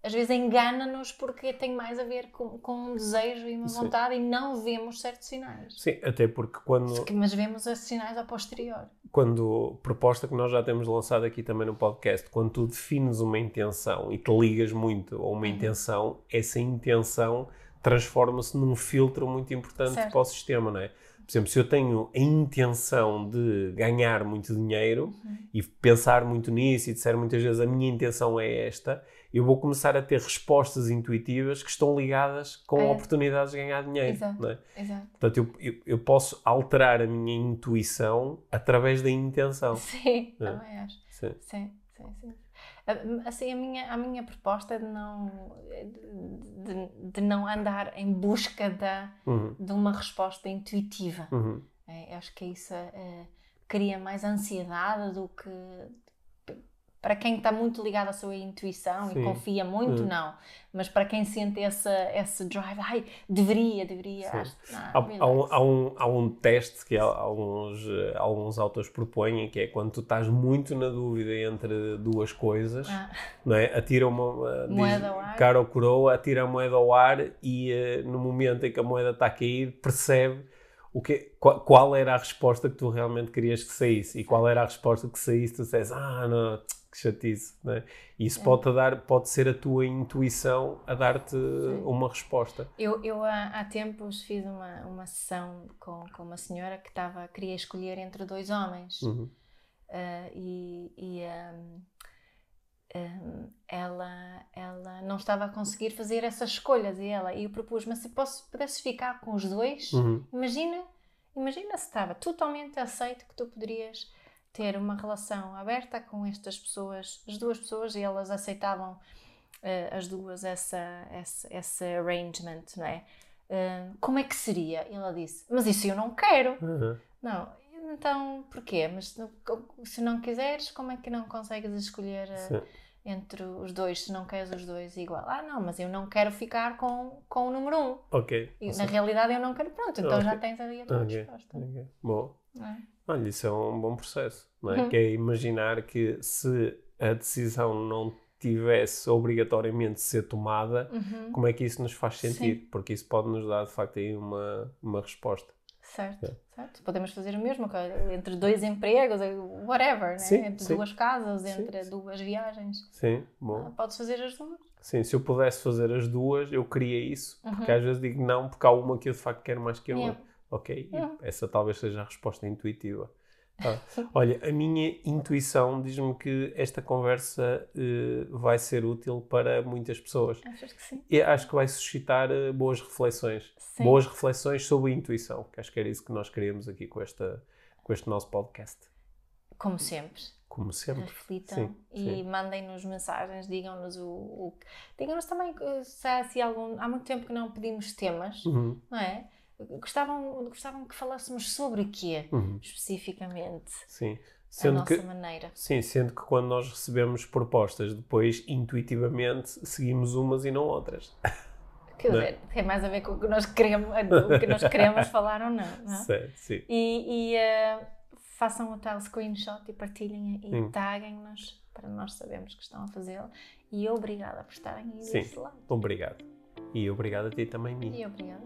às vezes engana-nos porque tem mais a ver com, com um desejo e uma Sim. vontade e não vemos certos sinais. Sim, até porque quando, Mas vemos esses sinais a posterior. quando proposta que nós já temos lançado aqui também no podcast, quando tu defines uma intenção e te ligas muito a uma Uhum. intenção, essa intenção transforma-se num filtro muito importante Certo. para o sistema, não é? Por exemplo, se eu tenho a intenção de ganhar muito dinheiro Uhum. e pensar muito nisso e disser muitas vezes a minha intenção é esta, eu vou começar a ter respostas intuitivas que estão ligadas com É. oportunidades de ganhar dinheiro, Exato. é? Exato. Portanto, eu, eu, eu posso alterar a minha intuição através da intenção. Sim, É. também acho. Sim. Sim, sim, sim. A- Assim, a minha, a minha proposta é de não, de, de não andar em busca da, Uhum, de uma resposta intuitiva. uhum. É, acho que isso é, cria mais ansiedade do que. Para quem está muito ligado à sua intuição Sim. e confia muito, Hum. não. Mas para quem sente esse, esse drive, ai, deveria, deveria. Acho, não, Há, há um, há, um, há um teste que alguns, eh, alguns autores propõem, que é quando tu estás muito na dúvida entre duas coisas, Ah, não é? atira uma, diz, Moeda ao ar. cara ou coroa, atira a moeda ao ar e eh, no momento em que a moeda está a cair, percebe o que, qual, qual era a resposta que tu realmente querias que saísse e qual era a resposta que saísse, tu disseste, ah, não, que chatice, não é? Isso pode, dar, pode ser a tua intuição a dar-te uma resposta. Eu, eu há, há tempos fiz uma, uma sessão com, com uma senhora que estava, queria escolher entre dois homens Uhum. Ah, e, e, ahm, ahm, ela, ela não estava a conseguir fazer essas escolhas e ela e eu propus-me se posso, pudesses ficar com os dois, Uhum. imagina, imagina se estava totalmente aceito que tu poderias ter uma relação aberta com estas pessoas, as duas pessoas, e elas aceitavam eh, as duas essa, essa, esse arrangement, não é? Eh, como é que seria? E ela disse, mas isso eu não quero. Uhum. Não, então porquê? Mas se não- se não quiseres, como é que não consegues escolher Sim. entre os dois, se não queres os dois igual? Ah, não, mas eu não quero ficar com, com o número um. Ok. E, na realidade eu não quero, pronto, então Ok. já tens ali a tua ok, resposta. ok. Bom, é? Olha, isso é um bom processo, não é? Uhum. Que é imaginar que se a decisão não tivesse obrigatoriamente de ser tomada, Uhum. como é que isso nos faz sentir? Porque isso pode nos dar, de facto, aí uma, uma resposta. Certo, É. certo. Podemos fazer o mesmo entre dois empregos, eh, whatever, né? Sim, entre sim. duas casas, Sim, entre sim. duas viagens. Sim, bom. Ah, Podes fazer as duas. Sim, se eu pudesse fazer as duas, eu queria isso. Porque Uhum. às vezes digo não, porque há uma que eu de facto quero mais que a Yeah. outra. Ok, Uhum. essa talvez seja a resposta intuitiva. Tá. *laughs* Olha, a minha intuição diz-me que esta conversa eh, vai ser útil para muitas pessoas. Achas que sim? E acho que vai suscitar eh, boas reflexões. Sim. Boas reflexões sobre a intuição, que acho que era isso que nós queríamos aqui com, esta, com este nosso podcast. Como sempre. Como sempre. reflitam Sim, e mandem-nos mensagens, digam-nos o, o digam-nos também eh, se há, se há algum há muito tempo que não pedimos temas, Uhum, não é? Gostavam, gostavam que falássemos sobre o quê, uhum, especificamente, sim. a Sendo nossa que, maneira. sim, sendo que quando nós recebemos propostas, depois intuitivamente seguimos umas e não outras. *laughs* Quer Não é? dizer, tem mais a ver com o que nós queremos, o que nós queremos *laughs* falar ou não, não é? Certo, sim. E, e, eh, façam o tal screenshot e partilhem e Sim. taguem-nos para nós sabermos que estão a fazê-lo. E obrigada por estarem aí Sim. desse lado. Obrigado. E obrigado a ti também, Mia. E obrigada.